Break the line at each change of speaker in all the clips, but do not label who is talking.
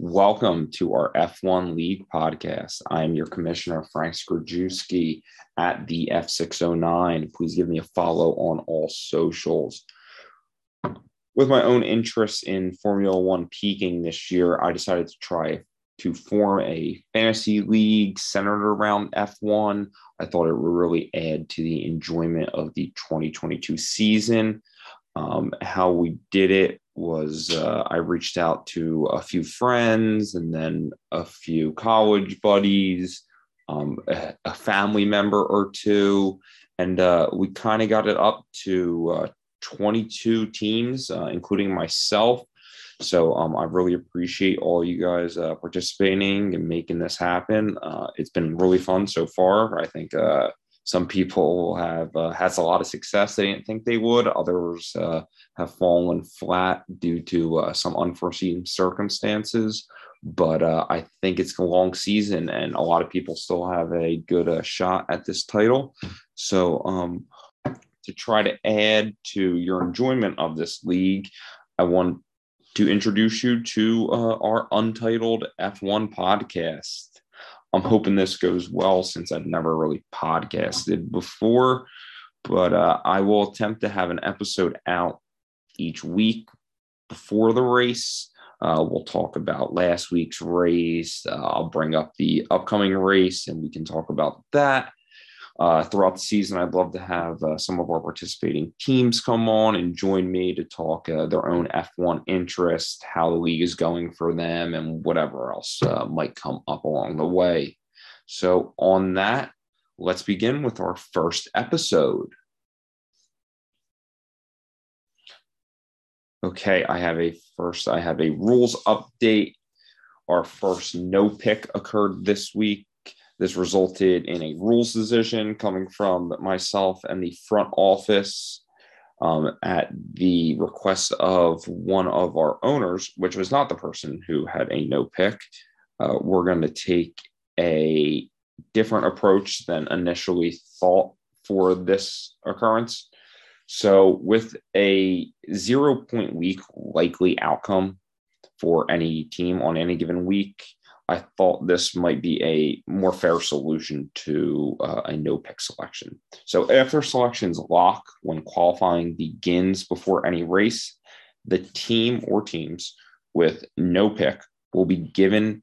Welcome to our F1 League podcast. I am your commissioner, Frank Skrajewski at the F609. Please give me a follow on all socials. With my own interest in Formula One peaking this year, I decided to try to form a fantasy league centered around F1. I thought it would really add to the enjoyment of the 2022 season. Um, how we did it was uh, I reached out to a few friends and then a few college buddies, um, a, a, family member or two, and uh, we kind of got it up to uh, 22 teams, uh, including myself. So um, I really appreciate all you guys uh, participating and making this happen. Uh, it's been really fun so far. I think some people have uh, has a lot of success they didn't think they would. Others uh, have fallen flat due to uh, some unforeseen circumstances. But uh, I think it's a long season, and a lot of people still have a good uh, shot at this title. So, um, to try to add to your enjoyment of this league, I want to introduce you to uh, our Untitled F1 podcast. I'm hoping this goes well since I've never really podcasted before, but uh, I will attempt to have an episode out each week before the race. Uh, we'll talk about last week's race. Uh, I'll bring up the upcoming race and we can talk about that. Uh, throughout the season, I'd love to have uh, some of our participating teams come on and join me to talk uh, their own F1 interest, how the league is going for them, and whatever else uh, might come up along the way. So, on that, let's begin with our first episode. Okay, I have a first, I have a rules update. Our first no pick occurred this week. This resulted in a rules decision coming from myself and the front office um, at the request of one of our owners, which was not the person who had a no pick. Uh, we're going to take a different approach than initially thought for this occurrence. So, with a zero point week likely outcome for any team on any given week, I thought this might be a more fair solution to uh, a no pick selection. So after selections lock when qualifying begins before any race, the team or teams with no pick will be given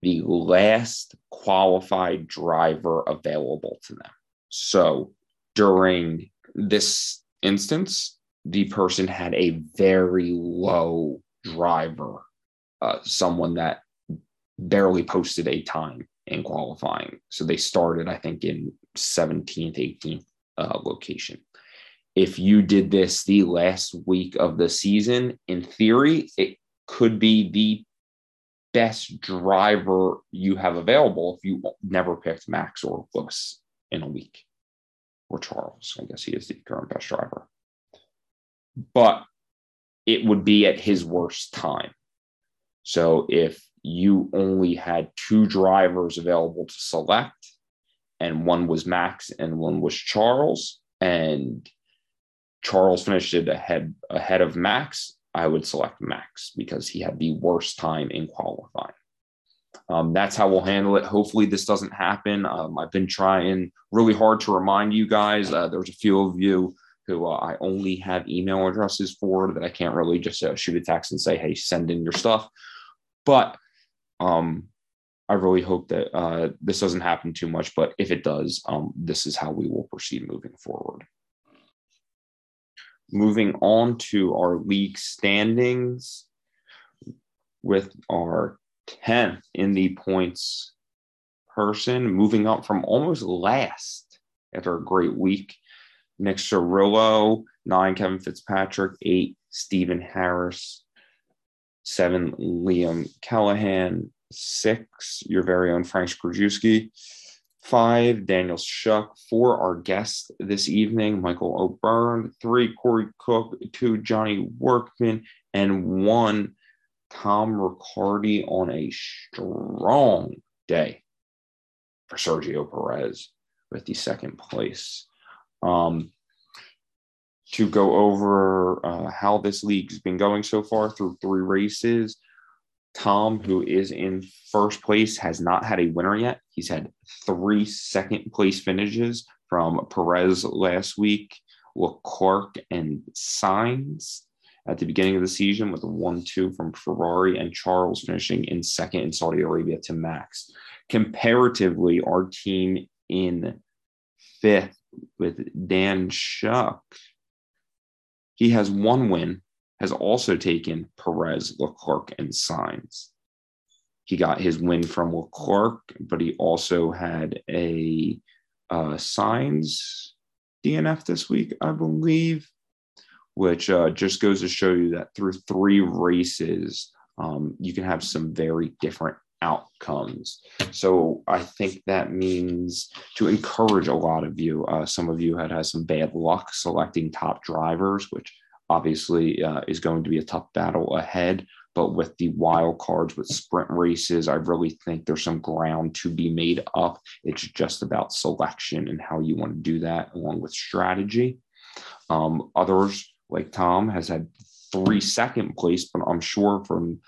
the last qualified driver available to them. So during this instance, the person had a very low driver, uh, someone that barely posted a time in qualifying. So they started, I think, in 17th, 18th uh, location. If you did this the last week of the season, in theory, it could be the best driver you have available if you never picked Max or Lewis in a week, or Charles. I guess he is the current best driver. But it would be at his worst time. So if you only had two drivers available to select, and one was Max and one was Charles, and Charles finished it ahead ahead of Max, I would select Max because he had the worst time in qualifying. Um, that's how we'll handle it. Hopefully, this doesn't happen. Um, I've been trying really hard to remind you guys. Uh, there's a few of you who uh, I only have email addresses for that I can't really just uh, shoot a text and say, hey, send in your stuff. But um, I really hope that uh, this doesn't happen too much, but if it does, um, this is how we will proceed moving forward. Moving on to our league standings with our 10th in the points person, moving up from almost last after a great week. Nick Cirillo, nine, Kevin Fitzpatrick, eight, Stephen Harris, seven, Liam Callahan, six, your very own Frank Skrajewski, five, Daniel Shuck, four, our guest this evening, Michael O'Byrne, three, Corey Cook, two, Johnny Workman, and one, Tom Riccardi on a strong day for Sergio Perez with the second place. Um, to go over uh, how this league's been going so far through three races. Tom, who is in first place, has not had a winner yet. He's had three second place finishes from Perez last week, Leclerc, and Sainz at the beginning of the season with a 1 2 from Ferrari, and Charles finishing in second in Saudi Arabia to Max. Comparatively, our team in fifth with Dan Shuck, he has one win has also taken Perez, Leclerc, and Sainz. He got his win from Leclerc, but he also had a uh, Sainz DNF this week, I believe, which uh, just goes to show you that through three races, um, you can have some very different outcomes. So I think that means to encourage a lot of you. Uh, some of you had had some bad luck selecting top drivers, which obviously uh, is going to be a tough battle ahead. But with the wild cards, with sprint races, I really think there's some ground to be made up. It's just about selection and how you want to do that, along with strategy. Um, others, like Tom, has had three second place, but I'm sure from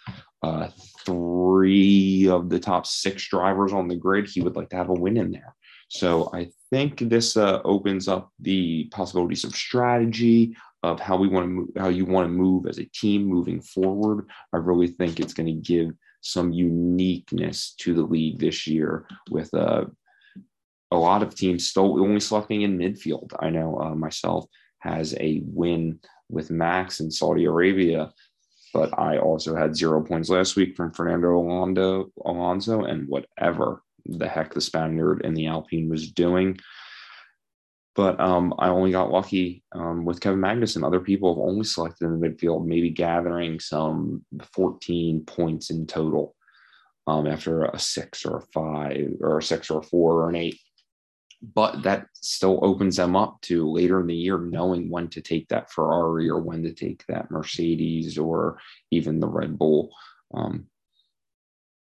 uh, three of the top six drivers on the grid, he would like to have a win in there. So I think this uh, opens up the possibilities of strategy, of how we want to move, how you want to move as a team moving forward. I really think it's going to give some uniqueness to the league this year with uh, a lot of teams still only selecting in midfield. I know uh, myself has a win with Max in Saudi Arabia, but I also had zero points last week from Fernando Alonso, Alonso and whatever the heck the Spaniard in the Alpine was doing. But um, I only got lucky um, with Kevin Magnussen. Other people have only selected in the midfield, maybe gathering some 14 points in total um, after a six or a five or a six or a four or an eight. But that still opens them up to later in the year knowing when to take that Ferrari or when to take that Mercedes or even the Red Bull. Um,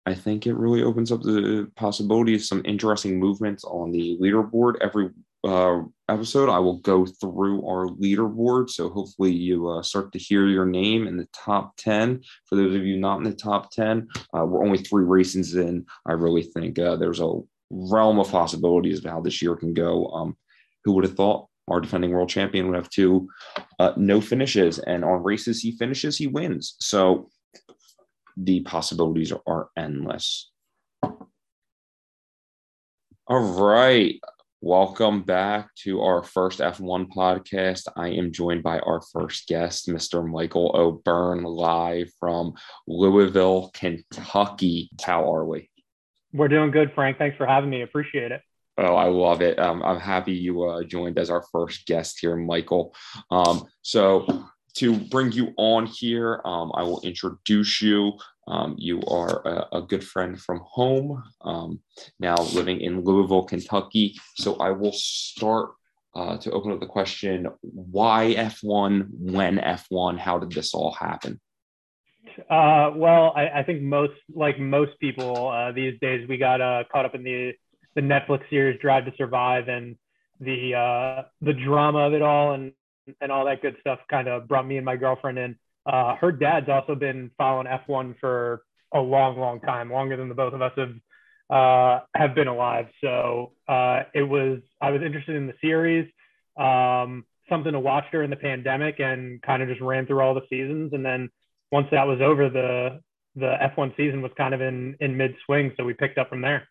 I think it really opens up the possibility of some interesting movements on the leaderboard every uh, episode, I will go through our leaderboard. So hopefully you uh, start to hear your name in the top 10. For those of you not in the top 10, uh, we're only three races in. I really think uh, there's a realm of possibilities of how this year can go. Um, who would have thought our defending world champion would have two uh, no finishes, and on races he finishes, he wins. So the possibilities are endless. All right. Welcome back to our first F1 podcast. I am joined by our first guest, Mr. Michael O'Byrne, live from Louisville, Kentucky. How are we?
We're doing good, Frank. Thanks for having me. Appreciate it.
Oh, I love it. Um, I'm happy you uh, joined as our first guest here, Michael. Um, so, to bring you on here, um, I will introduce you. Um, you are a, a, good friend from home, um, now living in Louisville, Kentucky. So I will start uh, to open up the question why F1, when F1, how did this all happen?
Uh, well, I, I, think most, like most people uh, these days, we got uh, caught up in the, the Netflix series Drive to Survive and the uh, the drama of it all and and all that good stuff kind of brought me and my girlfriend in uh, her dad's also been following F1 for a long, long time, longer than the both of us have uh, have been alive. So it was I was interested in the series, um, something to watch during the pandemic, and kind of just ran through all the seasons. And then once that was over, the the F1 season was kind of in in mid swing, so we picked up from there.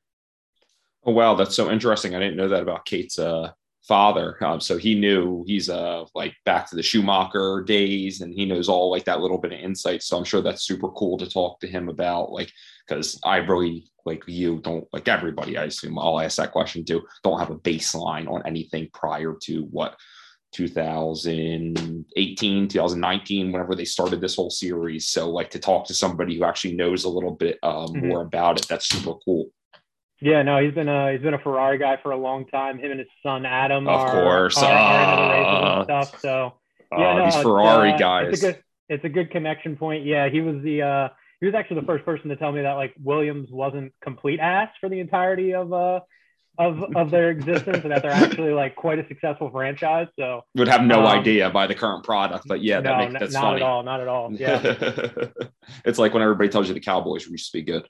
Oh wow, that's so interesting! I didn't know that about Kate's uh, father. Um, so he knew he's uh like back to the Schumacher days and he knows all like that little bit of insight. So I'm sure that's super cool to talk to him about like because I really like you don't like everybody, I assume I'll ask that question too, don't have a baseline on anything prior to what 2018 2019 whenever they started this whole series so like to talk to somebody who actually knows a little bit uh, mm-hmm. more about it that's super cool
yeah, no, he's been a he's been a Ferrari guy for a long time. Him and his son Adam
of
are,
course are,
are uh, stuff. So
yeah, uh, no, these Ferrari uh, guys.
It's a good it's a good connection point. Yeah, he was the uh, he was actually the first person to tell me that like Williams wasn't complete ass for the entirety of uh of of their existence and that they're actually like quite a successful franchise. So
would have no um, idea by the current product, but yeah, that
no,
makes that's
not
funny.
at all, not at all. Yeah,
it's like when everybody tells you the Cowboys used to be good.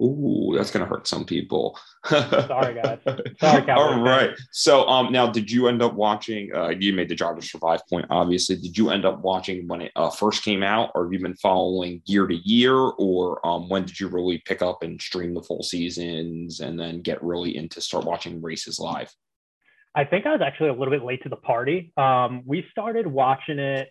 Ooh, that's gonna hurt some people.
Sorry, guys. Sorry, Cowboys.
All right. So, um, now did you end up watching? Uh, you made the Drive to Survive point, obviously. Did you end up watching when it uh, first came out, or have you been following year to year, or um, when did you really pick up and stream the full seasons, and then get really into start watching races live?
I think I was actually a little bit late to the party. Um, we started watching it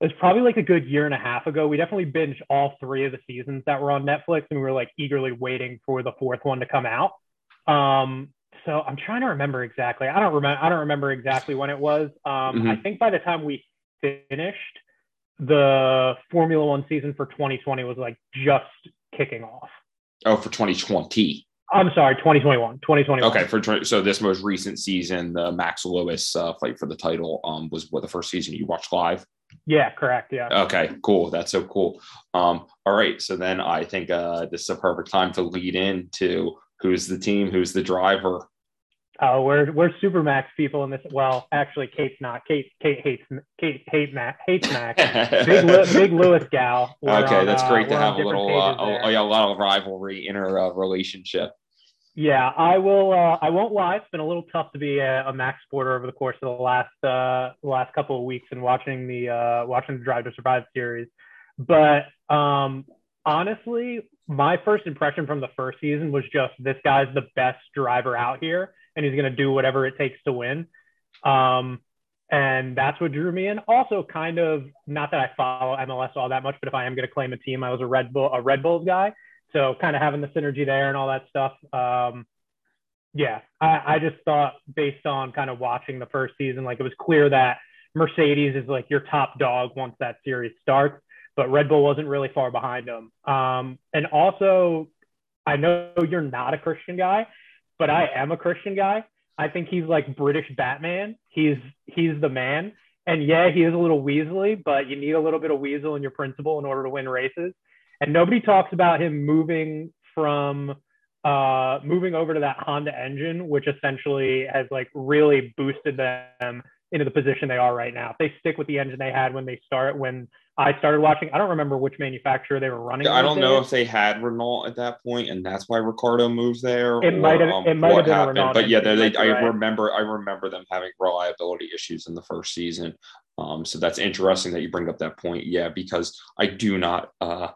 it was probably like a good year and a half ago. We definitely binged all three of the seasons that were on Netflix, and we were like eagerly waiting for the fourth one to come out. Um, so I'm trying to remember exactly. I don't remember. I don't remember exactly when it was. Um, mm-hmm. I think by the time we finished, the Formula One season for 2020 was like just kicking off.
Oh, for 2020.
I'm sorry, 2021. 2021.
Okay, for so this most recent season, the Max Lewis uh, fight for the title um, was what the first season you watched live.
Yeah, correct. Yeah.
Okay, cool. That's so cool. Um, all right. So then I think uh, this is a perfect time to lead into who's the team, who's the driver.
Oh, we're we're super Max people in this. Well, actually, Kate's not. Kate Kate hates Kate hate Max hates Max. big big Lewis gal.
We're okay, on, that's great uh, to have a little uh, a, a, lot of rivalry in our uh, relationship.
Yeah, I will. Uh, I won't lie. It's been a little tough to be a, a Max supporter over the course of the last uh, last couple of weeks and watching the uh, watching the Drive to Survive series. But um, honestly, my first impression from the first season was just this guy's the best driver out here, and he's going to do whatever it takes to win. Um, and that's what drew me in. Also, kind of not that I follow MLS all that much, but if I am going to claim a team, I was a Red Bull a Red Bulls guy. So kind of having the synergy there and all that stuff. Um, yeah, I, I just thought based on kind of watching the first season, like it was clear that Mercedes is like your top dog once that series starts, but Red Bull wasn't really far behind them. Um, and also, I know you're not a Christian guy, but I am a Christian guy. I think he's like British Batman. He's he's the man. And yeah, he is a little weaselly, but you need a little bit of weasel in your principal in order to win races and nobody talks about him moving from uh, moving over to that Honda engine, which essentially has like really boosted them into the position they are right now. If they stick with the engine they had when they start when I started watching, I don't remember which manufacturer they were running.
I don't know if they had Renault at that point, and that's why Ricciardo moves there.
It might have. Um, it might have been happened. Renault,
but yeah, they, they, I right. remember. I remember them having reliability issues in the first season. Um, so that's interesting that you bring up that point. Yeah, because I do not. Uh,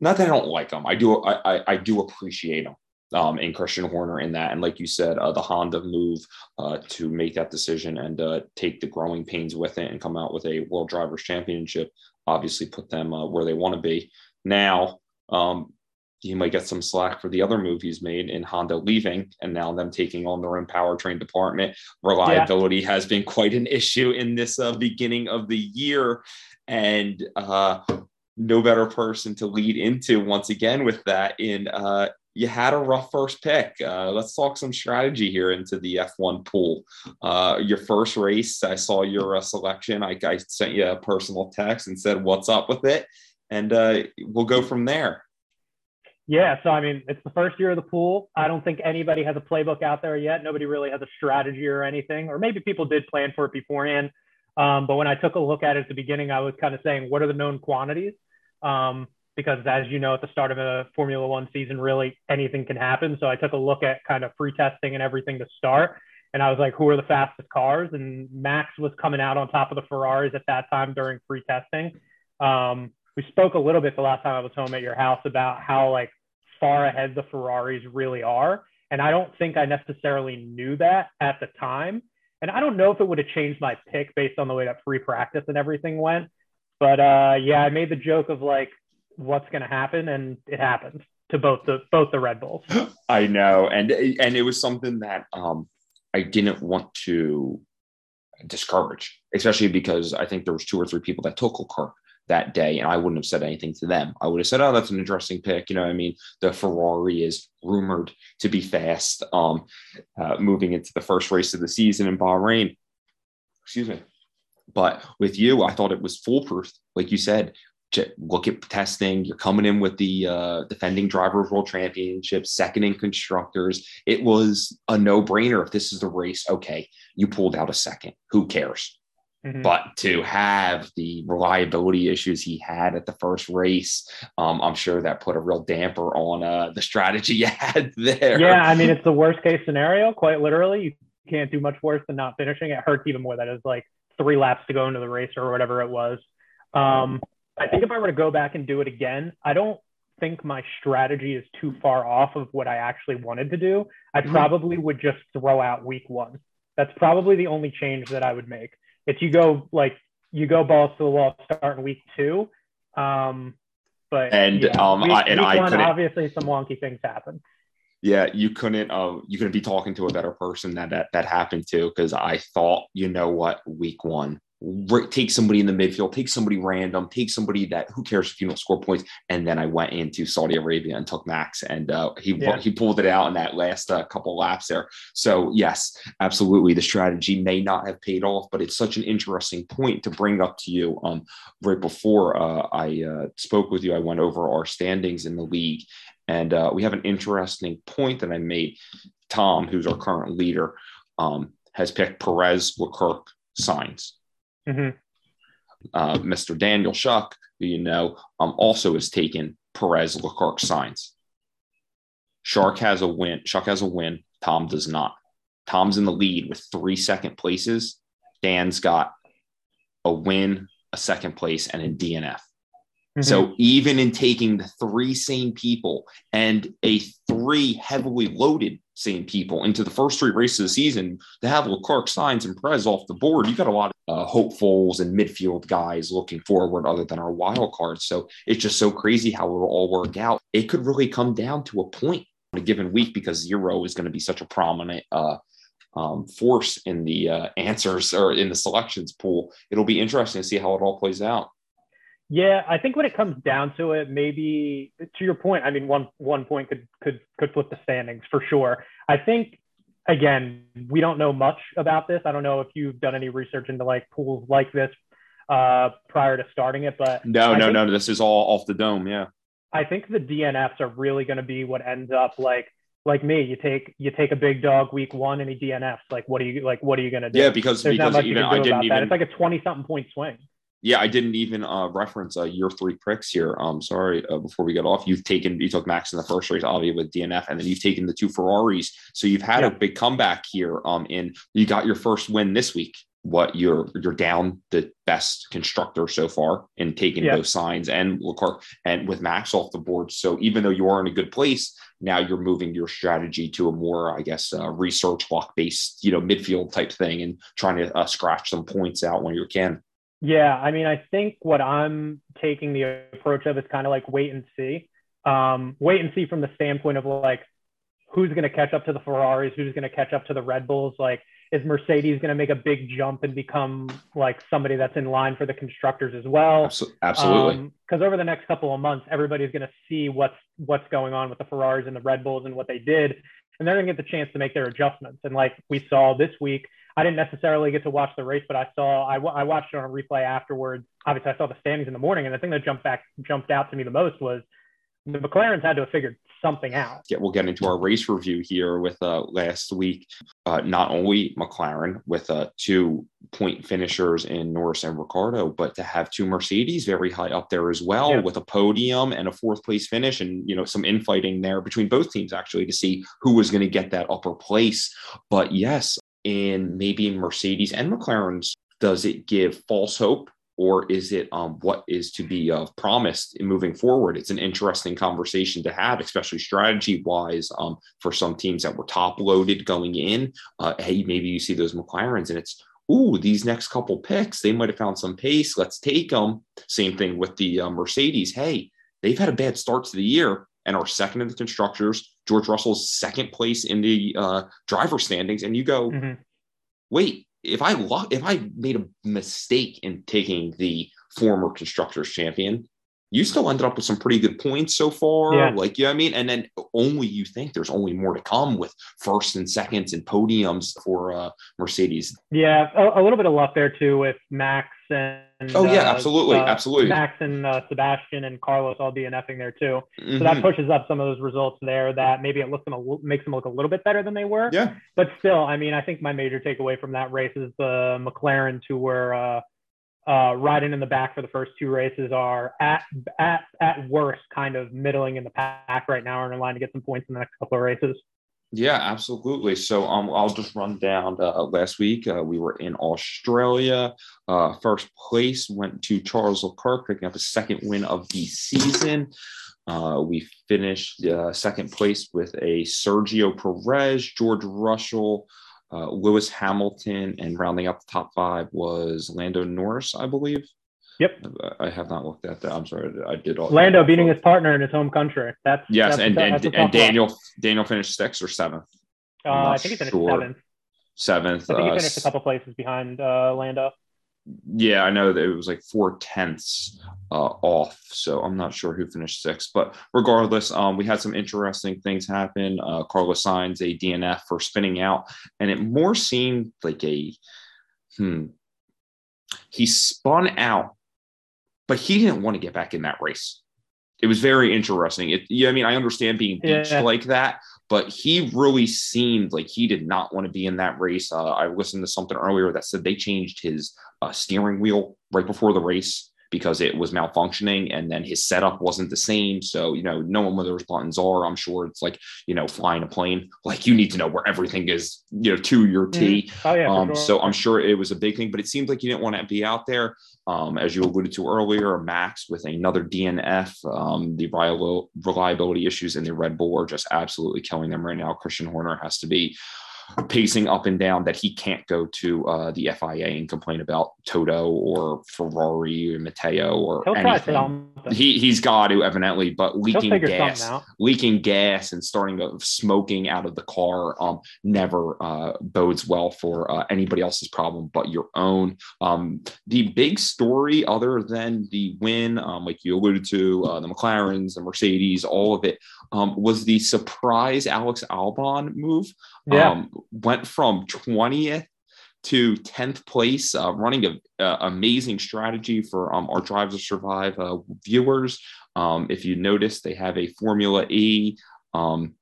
not that I don't like them. I do. I, I, I do appreciate them. Um, and Christian Horner in that, and like you said, uh, the Honda move uh, to make that decision and uh, take the growing pains with it and come out with a World Drivers Championship, obviously put them uh, where they want to be. Now, um, you might get some slack for the other move he's made in Honda leaving and now them taking on their own powertrain department. Reliability yeah. has been quite an issue in this uh, beginning of the year. And uh, no better person to lead into once again with that in uh, you had a rough first pick. Uh, let's talk some strategy here into the F1 pool. Uh, your first race, I saw your uh, selection. I, I, sent you a personal text and said, What's up with it? And uh, we'll go from there.
Yeah, so I mean, it's the first year of the pool. I don't think anybody has a playbook out there yet. Nobody really has a strategy or anything, or maybe people did plan for it beforehand. Um, but when I took a look at it at the beginning, I was kind of saying, what are the known quantities? um, because as you know, at the start of a Formula One season, really anything can happen. So I took a look at kind of free testing and everything to start. And I was like, who are the fastest cars? And Max was coming out on top of the Ferraris at that time during free testing. Um, we spoke a little bit the last time I was home at your house about how like far ahead the Ferraris really are. And I don't think I necessarily knew that at the time. And I don't know if it would have changed my pick based on the way that free practice and everything went. But uh, yeah, I made the joke of like what's going to happen, and it happened to both the both the Red Bulls.
I know, and and it was something that um, I didn't want to discourage, especially because I think there was two or three people that took Leclerc that day, and I wouldn't have said anything to them. I would have said, "Oh, that's an interesting pick." You know, I mean, the Ferrari is rumored to be fast, um, uh, moving into the first race of the season in Bahrain. Excuse me. But with you, I thought it was foolproof. Like you said, look at testing. You're coming in with the uh, defending of world championship, second in constructors. It was a no brainer. If this is the race, okay, you pulled out a second. Who cares? Mm-hmm. But to have the reliability issues he had at the first race, um, I'm sure that put a real damper on uh, the strategy you had there.
Yeah, I mean, it's the worst case scenario, quite literally. You can't do much worse than not finishing. It hurts even more that it's like three laps to go into the race or whatever it was. Um, I think if I were to go back and do it again, I don't think my strategy is too far off of what I actually wanted to do. I mm-hmm. probably would just throw out week one. That's probably the only change that I would make. If you go like you go balls to the wall starting week two, um, but
and yeah, um, week, I, and I
one, obviously some wonky things happen.
Yeah, you couldn't. Uh, you couldn't be talking to a better person that that that happened to because I thought, you know what, week one, take somebody in the midfield, take somebody random, take somebody that who cares if you don't score points. And then I went into Saudi Arabia and took Max, and uh, he yeah. he pulled it out in that last uh, couple laps there. So yes, absolutely, the strategy may not have paid off, but it's such an interesting point to bring up to you. Um, right before uh, I uh, spoke with you, I went over our standings in the league, and uh, we have an interesting point that I made. Tom, who's our current leader, um, has picked Perez, Leclerc, Sainz Mm-hmm. Uh, Mr. Daniel Shuck, who you know, um, also has taken Perez Leclerc Sainz. Shark has a win. Shuck has a win. Tom does not. Tom's in the lead with three second places. Dan's got a win, a second place, and a DNF. Mm-hmm. So even in taking the three same people and a three heavily loaded same people into the first three races of the season to have Leclerc, Sainz, and Perez off the board, you've got a lot of uh, hopefuls and midfield guys looking forward other than our wild cards. So it's just so crazy how it'll all work out. It could really come down to a point on a given week because zero is going to be such a prominent uh, um, force in the uh, answers or in the selections pool. It'll be interesting to see how it all plays out.
Yeah, I think when it comes down to it, maybe to your point, I mean, one one point could could could flip the standings for sure. I think again, we don't know much about this. I don't know if you've done any research into like pools like this uh, prior to starting it, but
no, I no, no, this is all off the dome. Yeah,
I think the DNFs are really going to be what ends up like like me, you take you take a big dog week one and he DNFs. Like, what are you like? What are you going to do?
Yeah, because There's because even, you can do I didn't even, that.
It's like a twenty something point swing
yeah, I didn't even uh, reference uh, your three pricks here. Um, sorry, uh, before we get off, you've taken you took Max in the first race, obviously with DNF, and then you've taken the two Ferraris. So you've had yeah. a big comeback here. Um, in you got your first win this week. What you're you're down the best constructor so far in taking yeah. both Sainz and Leclerc and with Max off the board. So even though you are in a good place, now you're moving your strategy to a more, I guess, uh, research block based, you know, midfield type thing and trying to uh, scratch some points out when you can.
Yeah, I mean, I think what I'm taking the approach of is kind of like wait and see. Um, wait and see from the standpoint of like who's going to catch up to the Ferraris, who's going to catch up to the Red Bulls. Like, is Mercedes going to make a big jump and become like somebody that's in line for the constructors as well?
Absolutely.
Because um, over the next couple of months, everybody's going to see what's what's going on with the Ferraris and the Red Bulls and what they did, and they're going to get the chance to make their adjustments. And like we saw this week, I didn't necessarily get to watch the race, but I saw I, I watched it on a replay afterwards. Obviously, I saw the standings in the morning, and the thing that jumped back jumped out to me the most was the McLarens had to have figured something out.
Yeah, we'll get into our race review here with uh, last week. Uh, not only McLaren with uh, two point finishers in Norris and Ricciardo, but to have two Mercedes very high up there as well yeah. with a podium and a fourth place finish, and you know some infighting there between both teams actually to see who was going to get that upper place. But yes, in maybe Mercedes and McLaren's, does it give false hope or is it um, what is to be uh, promised in moving forward? It's an interesting conversation to have, especially strategy wise um, for some teams that were top loaded going in. Uh, hey, maybe you see those McLarens and it's, ooh, these next couple picks, they might have found some pace. Let's take them. Same thing with the uh, Mercedes. Hey, they've had a bad start to the year and are second in the constructors. George Russell's second place in the uh, driver standings, and you go, mm-hmm. wait, if I lo- if I made a mistake in taking the former constructors champion, you still ended up with some pretty good points so far.
Yeah.
Like, you know what I mean? And then only you think there's only more to come with first and seconds and podiums for uh, Mercedes.
Yeah, a, a, little bit of luck there too with Max and.
Oh, yeah, uh, absolutely. Uh, absolutely.
Max and uh, Sebastian and Carlos all DNFing there too. Mm-hmm. So that pushes up some of those results there that maybe it looks them a, makes them look a little bit better than they were.
Yeah.
But still, I mean, I think my major takeaway from that race is the McLarens who were uh, riding in the back for the first two races are at at at worst kind of middling in the pack right now, are in line to get some points in the next couple of races.
Yeah, absolutely. So um, I'll just run down. Uh, last week uh, we were in Australia. Uh, first place went to Charles Leclerc, picking up a second win of the season. Uh, we finished uh, second place with a Sergio Perez, George Russell, uh, Lewis Hamilton, and rounding up the top five was Lando Norris, I believe.
Yep.
I have not looked at that. I'm sorry. I did all
Lando beating his partner in his home country. That's
yes,
that's
and, and, and Daniel. Daniel finished sixth or seventh.
Uh, I think he finished sure. seventh.
Seventh.
I think he uh, finished a couple places behind uh, Lando
yeah, I know that it was like four tenths uh, off, so I'm not sure who finished sixth. But regardless, um, we had some interesting things happen. Uh, Carlos Sainz a DNF for spinning out, and it more seemed like a hmm. He spun out, but he didn't want to get back in that race. It was very interesting. It, yeah, I mean, I understand being beached yeah. like that, but he really seemed like he did not want to be in that race. Uh, I listened to something earlier that said they changed his uh, steering wheel right before the race because it was malfunctioning and then his setup wasn't the same. So, you know, knowing where those buttons are, I'm sure it's like, you know, flying a plane. Like you need to know where everything is, you know, to your T.
Mm-hmm. Oh, yeah,
um, sure. So I'm sure it was a big thing, but it seemed like you didn't want to be out there. Um, as you alluded to earlier, Max with another DNF, um, the reliability issues in the Red Bull are just absolutely killing them right now. Christian Horner has to be pacing up and down that he can't go to uh, the FIA and complain about Toto or Ferrari or Matteo or He'll anything. He he's got to evidently, but leaking gas, leaking gas, and starting of smoking out of the car um, never uh, bodes well for uh, anybody else's problem but your own. Um, the big story, other than the win, um, like you alluded to, uh, the McLarens, the Mercedes, all of it, um, was the surprise Alex Albon move.
Yeah. Um,
went from 20th to 10th place, uh, running an amazing strategy for um, our Drive to Survive uh, viewers. Um, if you notice, they have a Formula E um,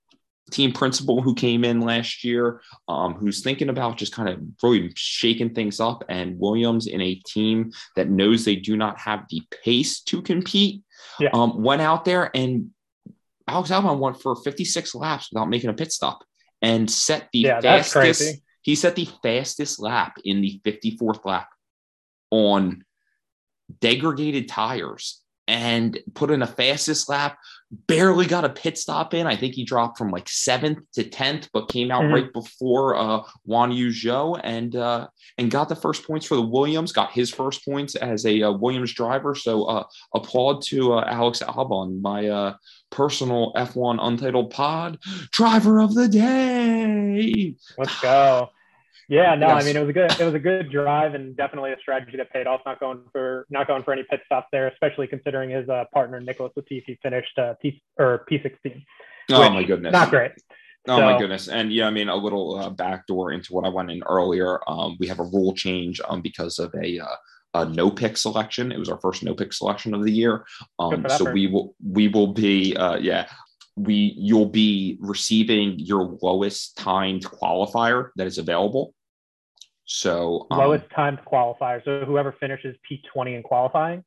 team principal who came in last year, um, who's thinking about just kind of really shaking things up. And Williams, in a team that knows they do not have the pace to compete,
yeah.
Um, went out there and Alex Albon went for 56 laps without making a pit stop and set the
yeah,
fastest. He set the fastest lap in the 54th lap on degraded tires and put in a fastest lap. Barely got a pit stop in. I think he dropped from like seventh to tenth, but came out mm-hmm. right before uh, Guan Yu Zhou and uh, and got the first points for the Williams. Got his first points as a uh, Williams driver. So uh, applaud to uh, Alex Albon, my uh, personal F1 Untitled Pod driver of the day.
Let's go. Yeah, no, yes. I mean it was a good it was a good drive and definitely a strategy that paid off. Not going for not going for any pit stops there, especially considering his uh, partner Nicholas Latifi finished uh, P or P sixteen.
Oh my goodness,
not great.
Oh so, my goodness, and yeah, I mean a little uh, backdoor into what I went in earlier. Um, we have a rule change um, because of a uh, a no pick selection. It was our first no pick selection of the year. Um, so we will we will be uh, yeah we you'll be receiving your lowest timed qualifier that is available. So
um, lowest timed qualifier. So whoever finishes P20 in qualifying,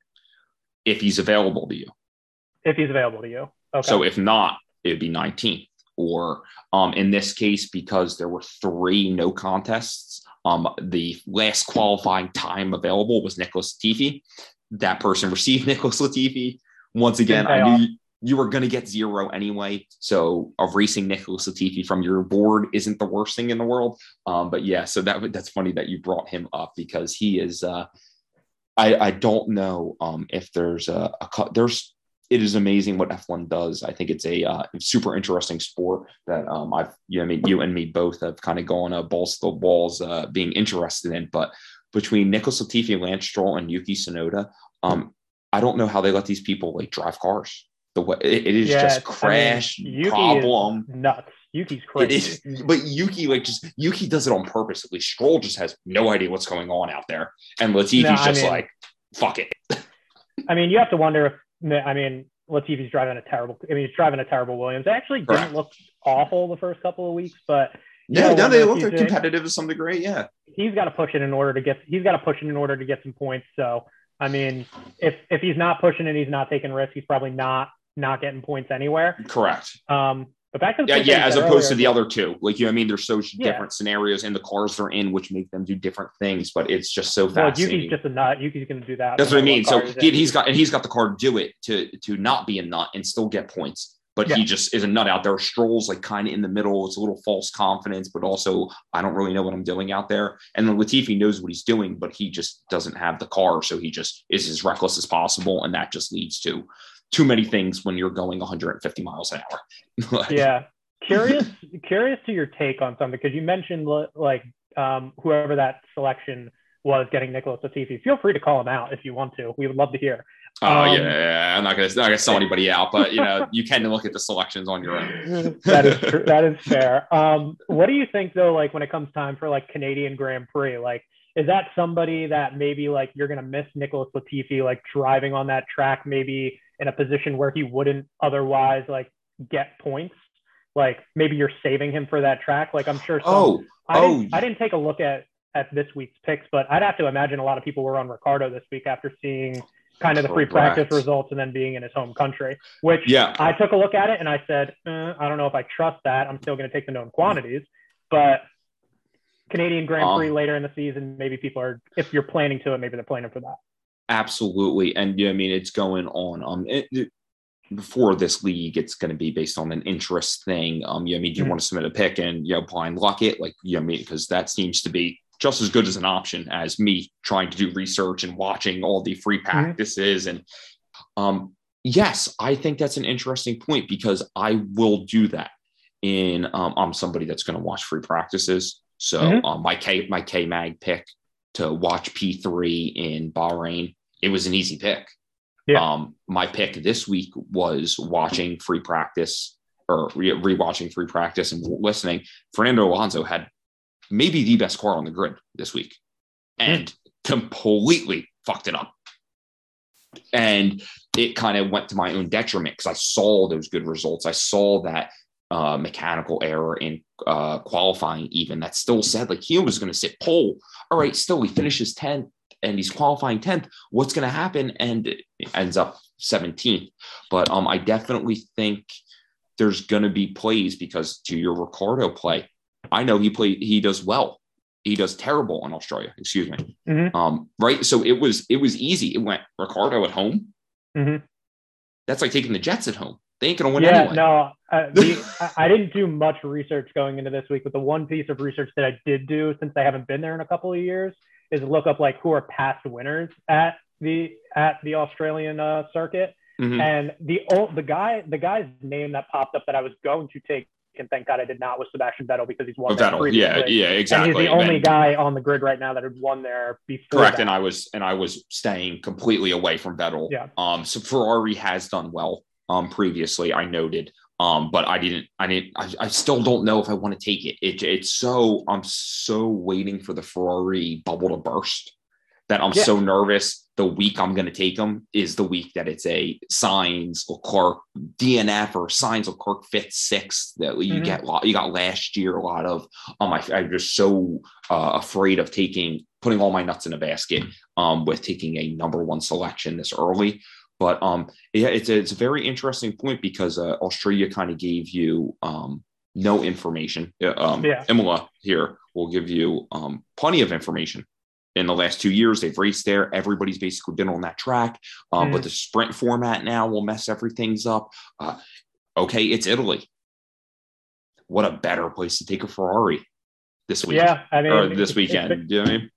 if he's available to you.
If he's available to you. Okay.
So if not, it'd be 19th. Or um, in this case, because there were three no contests, um, the last qualifying time available was Nicholas Latifi. That person received Nicholas Latifi. Once again, I knew you, you were going to get zero anyway. So erasing Nicholas Latifi from your board isn't the worst thing in the world. Um, but yeah, so that that's funny that you brought him up because he is. Uh, I I don't know um, if there's a, a there's it is amazing what F1 does. I think it's a uh, super interesting sport that um, I've, you know, I mean, you and me both have kind of gone uh, balls to the walls uh, being interested in. But between Nicholas Latifi, Lance Stroll, and Yuki Tsunoda, um, I don't know how they let these people like drive cars. The way it, it is
Yeah,
just
it's- I mean,
crash problem.
nuts. Yuki's crazy.
is, but Yuki like just Yuki does it on purpose. At least Stroll just has no idea what's going on out there, and Latifi's
No,
just
mean-
like, "Fuck it."
I mean, you have to wonder if I mean Latifi's driving a terrible. I mean, he's driving a terrible Williams. It actually didn't look awful the first couple of weeks, but
Yeah, no, they
the
look competitive to some degree. Yeah,
he's got to push it in order to get. He's got to push it in order to get some points. So, I mean, if if he's not pushing it, he's not taking risks. He's probably not not getting points anywhere.
correct.
Um, but back to the
Yeah,
that
yeah. As opposed to the other two, like you, know I mean, there's so
Yeah.
different scenarios in the cars they're in, which make them do different things. But it's just so
Well,
fascinating.
Yuki's just a nut. Yuki's going to do that.
That's what I mean. So
car he's in.
he, he's got and he's got the car to do it to to not be a nut and still get points. But he just is a nut out there. Strolls like kind of in the middle. It's a little false confidence, but also I don't really know what I'm doing out there. And then Latifi knows what he's doing, but he just doesn't have the car, so he just is as reckless as possible, and that just leads to too many things when you're going 150 miles an hour.
Yeah curious curious to your take on something because you mentioned like um, whoever that selection was getting Nicholas Latifi. Feel free to call him out if you want to. We would love to hear.
Oh
Um,
yeah, yeah. I'm not gonna not gonna sell anybody out, but you know you can look at the selections on your own.
that is true. That is fair. Um, what do you think though? Like when it comes time for like Canadian Grand Prix, like is that somebody that maybe like you're gonna miss Nicholas Latifi like driving on that track, maybe in a position where he wouldn't otherwise like get points? Like maybe you're saving him for that track. Like I'm sure. Some,
Oh,
I
oh.
didn't, I didn't take a look at at this week's picks, but I'd have to imagine a lot of people were on Ricciardo this week after seeing kind of the free
Correct.
practice results and then being in his home country. Which
yeah.
I took a look at it and I said, eh, I don't know if I trust that. I'm still going to take the known quantities, but Canadian Grand
Um,
Prix later in the season, maybe people are if you're planning to it, maybe they're planning for that.
Absolutely, and yeah, I mean it's going on. Um, it, it- before this league, it's going to be based on an interest thing. Um, yeah, I mean, do you
Mhm.
want to submit a pick and you know blind luck it? Like, yeah, I mean, because that seems to be just as good as an option as me trying to do research and watching all the free practices. And um, yes, I think that's an interesting point because I will do that. In um, I'm somebody that's going to watch free practices, so
Mhm.
um, my K my K mag pick to watch P3 in Bahrain, it was an easy pick.
Yeah.
Um, my pick this week was watching free practice or re- rewatching free practice and listening. Fernando Alonso had maybe the best car on the grid this week and completely fucked it up. And it kind of went to my own detriment because I saw those good results. I saw that uh, mechanical error in uh, qualifying, even that still said like he was going to sit pole. All right, still he finishes 10th and he's qualifying 10th. What's going to happen? And it ends up 17th. But um, I definitely think there's going to be plays because to your Ricciardo play, I know he played, he does well. He does terrible in Australia, excuse me.
Mhm.
Um, right. So it was, it was easy. It went Ricciardo at home.
Mhm.
That's like taking the Jets at home. They ain't going to win
yeah,
anyway.
no, uh, the, I didn't do much research going into this week, but the one piece of research that I did do since I haven't been there in a couple of years is look up like who are past winners at the at the Australian uh, circuit.
Mhm.
And the old, the guy the guy's name that popped up that I was going to take, and thank God I did not, was Sebastian Vettel because he's won
Oh, Vettel. Yeah, yeah, exactly.
And he's the only
And-
guy on the grid right now that had won there before.
Correct,
that.
and I was and I was staying completely away from Vettel.
Yeah.
Um. So Ferrari has done well. Um. Previously, I noted. Um. But I didn't. I didn't. I, I still don't know if I want to take it. It. It's so. I'm so waiting for the Ferrari bubble to burst. That I'm
Yeah.
so nervous. The week I'm going to take them is the week that it's a Sainz or Clark DNF or Sainz Leclerc fifth, sixth that you
Mhm.
get. You got last year a lot of. Um. I, I'm just so uh, afraid of taking putting all my nuts in a basket um, with taking a number one selection this early. But um, yeah, it's a, it's a very interesting point because uh, Australia kind of gave you um, no information. Uh, Um,
Yeah.
Imola here will give you um, plenty of information. In the last two years, they've raced there. Everybody's basically been on that track. Um,
Mm.
But the sprint format now will mess everything's up. Uh, okay, it's Italy. What a better place to take a Ferrari this week
yeah, I mean,
or this weekend.
it's-
you know what I mean?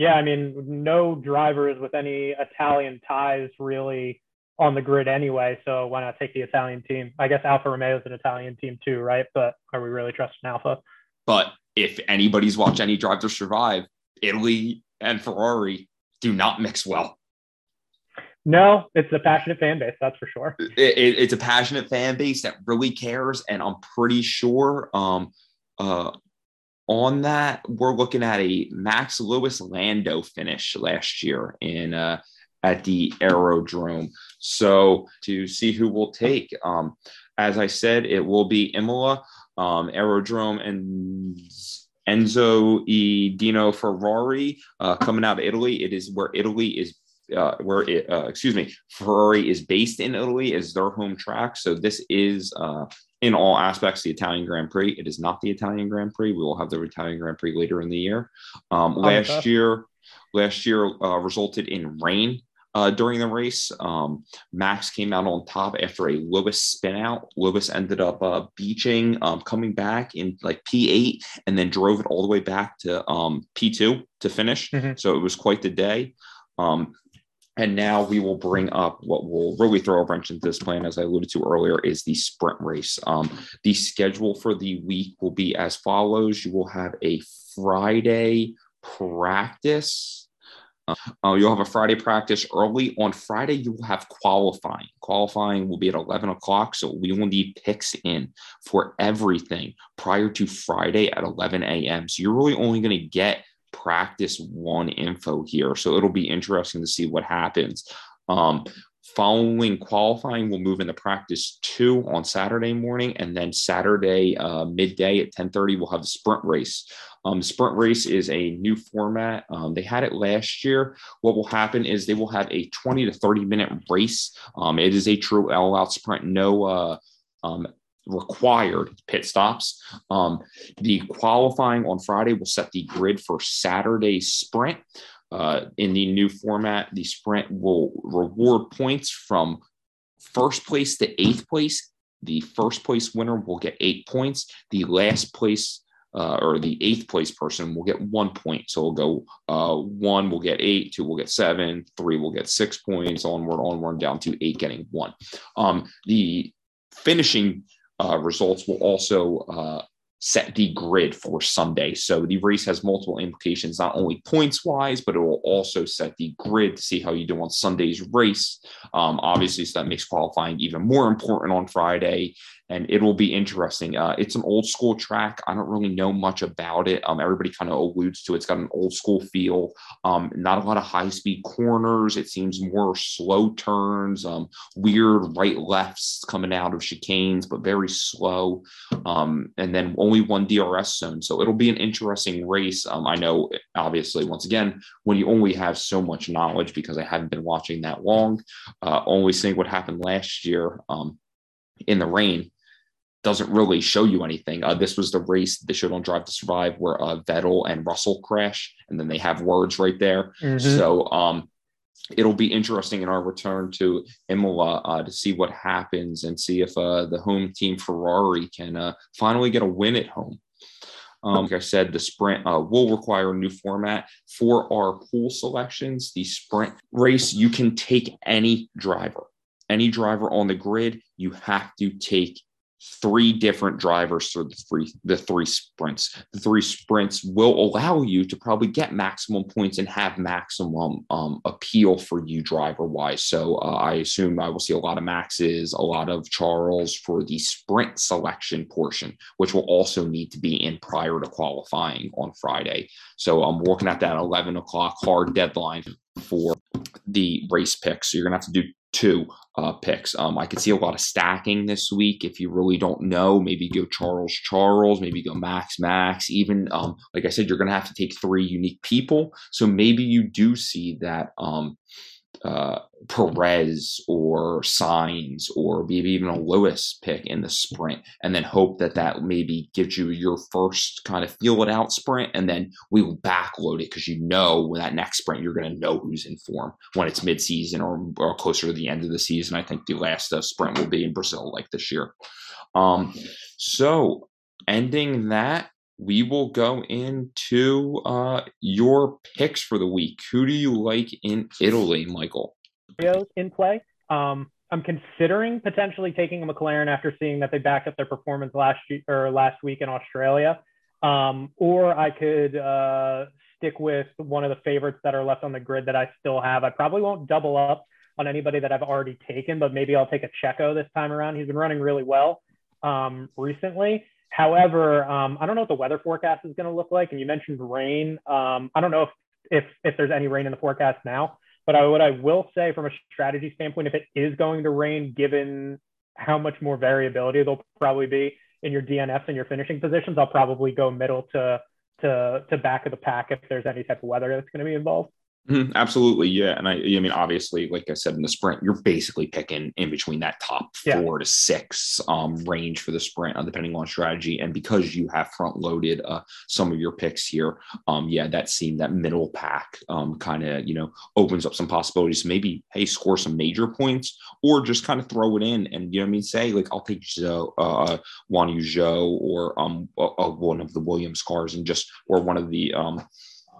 Yeah, I mean, no drivers with any Italian ties really on the grid anyway. So why not take the Italian team? I guess Alfa Romeo is an Italian team too, right? But are we really trusting Alfa?
But if anybody's watched any Drive to Survive, Italy and Ferrari do not mix well.
No, it's a passionate fan base, that's for sure.
It, it, it's a passionate fan base that really cares, and I'm pretty sure um, uh, on that we're looking at a Max Lewis Lando finish last year in uh, at the Aerodrome. So to see who will take, um, as I said, it will be Imola, um, Aerodrome, and Enzo E. Dino Ferrari uh, coming out of Italy. It is where Italy is. Uh, where it, uh, excuse me, Ferrari is based in Italy is their home track. So this is uh, in all aspects the Italian Grand Prix. It is not the Italian Grand Prix. We will have the Italian Grand Prix later in the year. Um, last okay. year, last year uh, resulted in rain uh, during the race. Um, Max came out on top after a Lewis spin out. Lewis ended up uh, beaching, um, coming back in like P8, and then drove it all the way back to um, P2 to finish. Mm-hmm. So it was quite the day. And now we will bring up what will really throw a wrench into this plan, as I alluded to earlier, is the sprint race. Um, the schedule for the week will be as follows: you will have a Friday practice uh, you'll have a Friday practice early. On Friday, you will have qualifying. Qualifying will be at 11 o'clock. So we will need picks in for everything prior to Friday at 11 a.m. So you're really only going to get practice one info here. So it'll be interesting to see what happens. Um, Following qualifying, we'll move into practice two on Saturday morning, and then Saturday uh, midday at 10:30, we'll have the sprint race. Um, sprint race is a new format. Um, they had it last year. What will happen is they will have a 20 to 30 minute race. Um, it is a true all out sprint, no uh, um, required pit stops. Um, the qualifying on Friday will set the grid for Saturday sprint. Uh, in the new format, the sprint will reward points from first place to eighth place. The first place winner will get eight points. The last place uh, or the eighth place person will get one point. So we'll go uh, one will get eight, two will get seven, three will get six points, onward, onward, down to eight getting one. Um, the finishing uh, results will also uh, set the grid for Sunday. So the race has multiple implications, not only points wise, but it will also set the grid to see how you do on Sunday's race. Um, obviously, so that makes qualifying even more important on Friday and it will be interesting. Uh, it's an old school track. I don't really know much about it. Um, everybody kind of alludes to it. it's got an old school feel. Um, not a lot of high speed corners. It seems more slow turns, um, weird right lefts coming out of chicanes, but very slow. Um, and then only one DRS zone. So it'll be an interesting race. Um, I know, obviously, once again, when you only have so much knowledge because I haven't been watching that long, uh, only seeing what happened last year um, in the rain doesn't really show you anything. Uh, this was the race they showed on Drive to Survive where uh, Vettel and Russell crash, and then they have words right there. Mm-hmm. So um, it'll be interesting in our return to Imola uh, to see what happens and see if uh, the home team Ferrari can uh, finally get a win at home. Um, like I said, the sprint uh, will require a new format for our pool selections. The sprint race, you can take any driver any driver on the grid, you have to take three different drivers for the three the three sprints. The three sprints will allow you to probably get maximum points and have maximum um, appeal for you driver wise. So uh, I assume I will see a lot of maxes, a lot of Charles for the sprint selection portion, which will also need to be in prior to qualifying on Friday. So I'm looking at that 11 o'clock hard deadline for the race picks. So you're gonna have to do two uh, picks. Um, I could see a lot of stacking this week. If you really don't know, maybe go Charles Charles, maybe go Max Max. Even um, like I said, you're going to have to take three unique people. So maybe you do see that um, uh, Perez or Sainz or maybe even a Lewis pick in the sprint, and then hope that that maybe gives you your first kind of feel it out sprint, and then we will backload it because you know when that next sprint you're going to know who's in form when it's midseason or, or closer to the end of the season. I think the last uh, sprint will be in Brazil like this year. Um, so ending that we will go into uh, your picks for the week. Who do you like in Italy, Michael?
In play. Um, I'm considering potentially taking a McLaren after seeing that they backed up their performance last year, or last week in Australia. Um, or I could uh, stick with one of the favorites that are left on the grid that I still have. I probably won't double up on anybody that I've already taken, but maybe I'll take a Checo this time around. He's been running really well um, recently. However, um, I don't know what the weather forecast is going to look like. And you mentioned rain. Um, I don't know if, if if there's any rain in the forecast now. But I, what I will say from a strategy standpoint, if it is going to rain, given how much more variability there'll probably be in your DNFs and your finishing positions, I'll probably go middle to to to back of the pack if there's any type of weather that's going to be involved.
Mm-hmm, absolutely, yeah, and I, I mean, obviously, like I said in the sprint, you're basically picking in between that top four to six um, range for the sprint, uh, depending on strategy. And because you have front loaded uh, some of your picks here, um, yeah, that seemed that middle pack um, kind of you know opens up some possibilities. maybe hey, score some major points, or just kind of throw it in, and you know what I mean. Say like I'll take Zhou, uh, Guan Yu Zhou or um, one of the Williams cars, and just or one of the um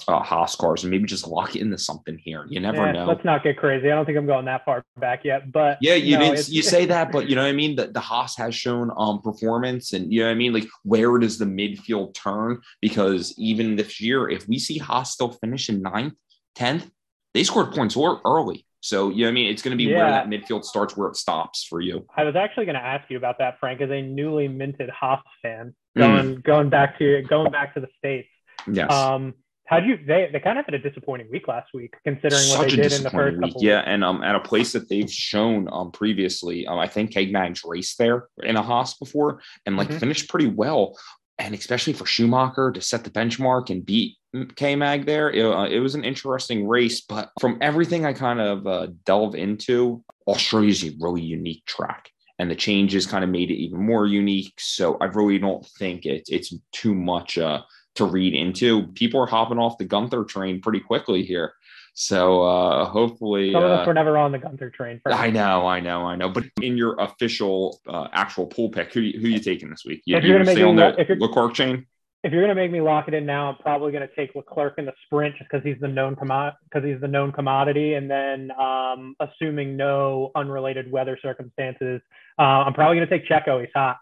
uh, Haas cars and maybe just lock into something here. You never yeah, know.
Let's not get crazy. I don't think I'm going that far back yet, but
yeah, you no, didn't, you say that, but you know what I mean? The, the Haas has shown um performance and you know what I mean? Like where does the midfield turn? Because even this year, if we see Haas still finish in ninth, 10th, they scored points early. So, you know what I mean? It's going to be yeah. where that midfield starts, where it stops for you.
I was actually going to ask you about that, Frank, as a newly minted Haas fan, going mm. going back to going back to the States.
Yes.
Um, how do you? They they kind of had a disappointing week last week, considering Such what they did in the first week.
Yeah, and um, at a place that they've shown um previously, um, I think K Mag's raced there in a Haas before and like mm-hmm. finished pretty well, and especially for Schumacher to set the benchmark and beat K Mag there, it, uh, it, was an interesting race. But from everything I kind of uh, delve into, Australia is a really unique track and the changes kind of made it even more unique. So I really don't think it, it's too much uh, to read into. People are hopping off the Gunther train pretty quickly here. So uh, hopefully,
some of us uh, were never on the Gunther train.
First. I know, I know, I know. But in your official uh, actual pool pick, who who are you taking this week? You, if you're going to the if Leclerc chain.
If you're going to make me lock it in now, I'm probably going to take Leclerc in the sprint just because he's the known commodity. Because he's the known commodity, and then um, assuming no unrelated weather circumstances, uh, I'm probably going to take Checo. He's hot.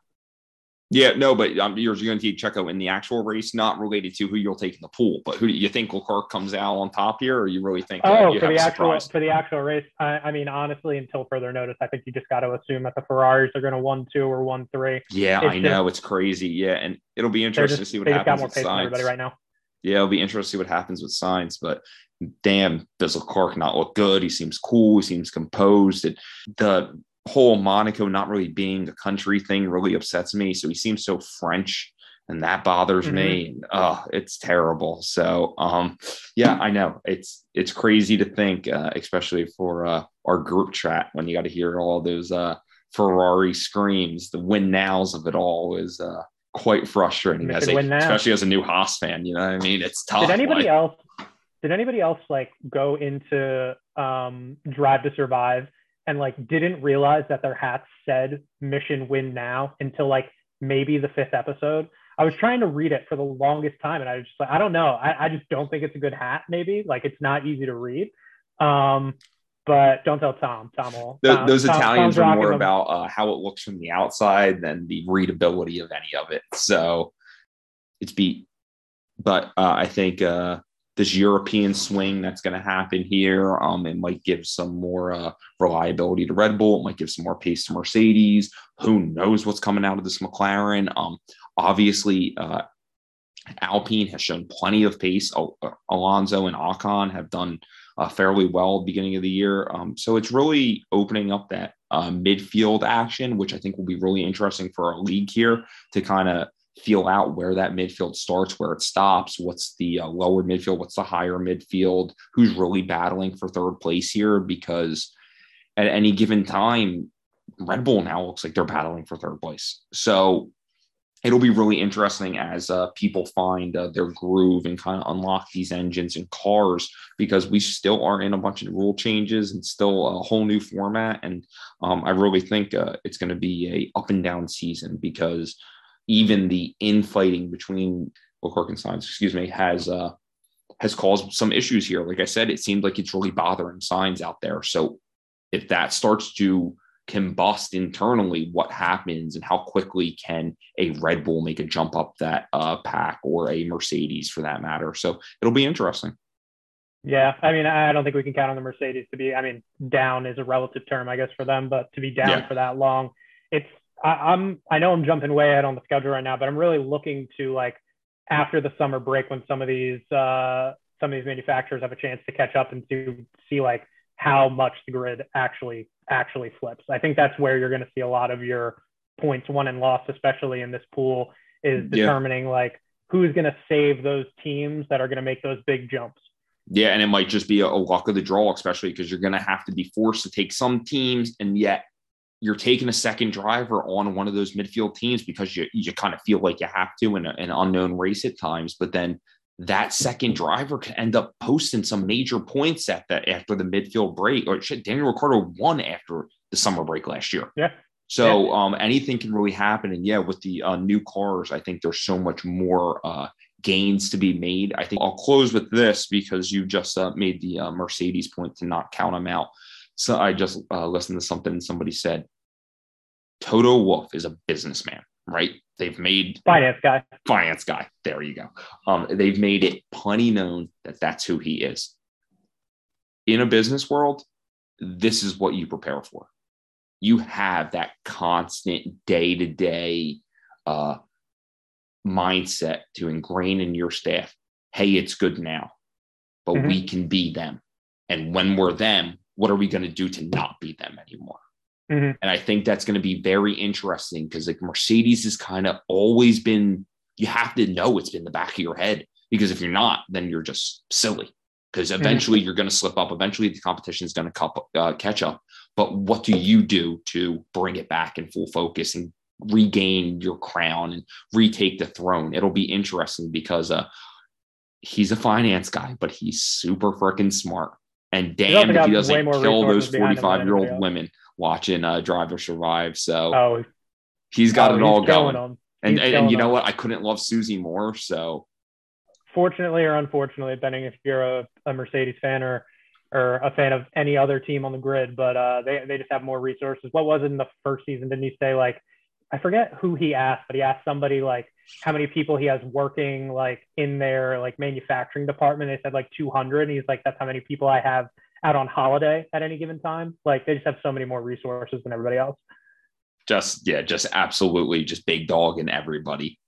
Yeah, no, but um, you're, going to take Checo in the actual race, not related to who you'll take in the pool. But who do you think Leclerc comes out on top here, or you really think?
Oh, for the actual for the actual race, I, I, mean, honestly, until further notice, I think you just got to assume that the Ferraris are going to one two or one three.
Yeah, it's I know it's crazy. Yeah, and it'll be interesting just, to see what happens with Sainz.
right now.
Yeah, it'll be interesting to see what happens with Sainz, but damn, does Leclerc not look good? He seems cool. He seems composed. And the whole Monaco not really being a country thing really upsets me. So he seems so French and that bothers mm-hmm. me. And, oh, it's terrible. So, um, yeah, I know it's it's crazy to think, uh, especially for uh, our group chat when you got to hear all those uh, Ferrari screams. The win nows of it all is uh, quite frustrating, as a, especially as a new Haas fan. You know what I mean? It's tough.
Did anybody like, else? Did anybody else like go into um, Drive to Survive and like didn't realize that their hats said mission win now until like maybe the fifth episode. I was trying to read it for the longest time and I was just like, I don't know. I, I just don't think it's a good hat, maybe. Like it's not easy to read. Um, but don't tell Tom. Tom will.
Tom, those Tom, Italians Tom's are more about uh, how it looks from the outside than the readability of any of it. So it's beat. But uh, I think uh, this European swing that's going to happen here. Um, it might give some more uh, reliability to Red Bull. It might give some more pace to Mercedes. Who knows what's coming out of this McLaren? Um, obviously, uh, Alpine has shown plenty of pace. Alonso and Ocon have done uh, fairly well beginning of the year. Um, so it's really opening up that uh, midfield action, which I think will be really interesting for our league here to kind of feel out where that midfield starts, where it stops, what's the uh, lower midfield, what's the higher midfield, who's really battling for third place here. Because at any given time, Red Bull now looks like they're battling for third place. So it'll be really interesting as uh, people find uh, their groove and kind of unlock these engines and cars because we still are in a bunch of rule changes and still a whole new format. And um, I really think uh, it's going to be a up and down season because even the infighting between Leclerc and Sainz, excuse me, has uh, has caused some issues here. Like I said, it seemed like it's really bothering Sainz out there. So if that starts to combust internally, what happens and how quickly can a Red Bull make a jump up that uh, pack or a Mercedes for that matter? So it'll be interesting.
Yeah, I mean, I don't think we can count on the Mercedes to be. I mean, down is a relative term, I guess, for them, but to be down yeah. for that long, it's. I, I'm. I know I'm jumping way ahead on the schedule right now, but I'm really looking to like after the summer break when some of these uh, some of these manufacturers have a chance to catch up and to see like how much the grid actually actually flips. I think that's where you're going to see a lot of your points won and lost, especially in this pool, is determining yeah. like who's going to save those teams that are going to make those big jumps.
Yeah, and it might just be a, a luck of the draw, especially because you're going to have to be forced to take some teams, and yet you're taking a second driver on one of those midfield teams because you you kind of feel like you have to in a, an unknown race at times. But then that second driver can end up posting some major points at that after the midfield break. Or shit, Daniel Ricciardo won after the summer break last year.
Yeah.
So yeah. um, anything can really happen. And yeah, with the uh, new cars, I think there's so much more uh, gains to be made. I think I'll close with this because you just uh, made the uh, Mercedes point to not count them out. So I just uh, listened to something somebody said. Toto Wolff is a businessman, right? They've made
finance guy.
Finance guy. There you go. Um, they've made it plenty known that that's who he is. In a business world, this is what you prepare for. You have that constant day to day mindset to ingrain in your staff. Hey, it's good now, but mm-hmm. we can be them. And when we're them, what are we going to do to not be them anymore? Mm-hmm. And I think that's going to be very interesting because like Mercedes has kind of always been, you have to know it's been the back of your head because if you're not, then you're just silly because mm-hmm. eventually mm-hmm. you're going to slip up. Eventually the competition is going to uh, catch up. But what do you do to bring it back in full focus and regain your crown and retake the throne? It'll be interesting because uh, he's a finance guy, but he's super freaking smart. And damn if he doesn't kill those 45 year old women watching uh, Drive or Survive. So oh, he's got oh, it all going. And, and, and, you know what? I couldn't love Susie more. So
fortunately or unfortunately, depending if you're a, a Mercedes fan or or a fan of any other team on the grid, but uh, they they just have more resources. What was it in the first season? Didn't he say like I forget who he asked, but he asked somebody like how many people he has working like in their like manufacturing department. They said like 200. And he's like, that's how many people I have out on holiday at any given time. Like they just have so many more resources than everybody else.
Just yeah, just absolutely just big dog and everybody.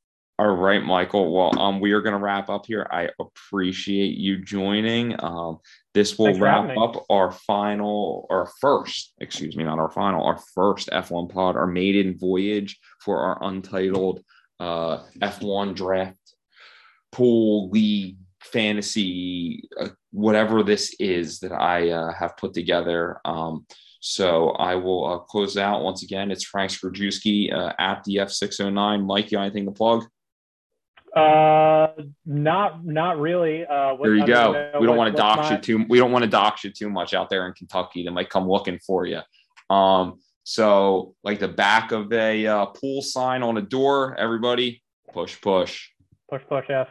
All right, Michael. Well, um, we are going to wrap up here. I appreciate you joining. Um, this will wrap up our final, our first, excuse me, not our final, our first F1 pod, our maiden voyage for our untitled uh, F1 draft pool league fantasy, uh, whatever this is that I uh, have put together. Um, so I will uh, close out once again. It's Frank Skrajewski uh, at the F609. Mike, you anything to plug?
Uh, not not really. Uh,
what, there you go. we don't want to dox my... you too. We don't want to dox you too much out there in Kentucky. They might come looking for you. Um, so like the back of a uh, pool sign on a door. Everybody, push, push,
push, push. F.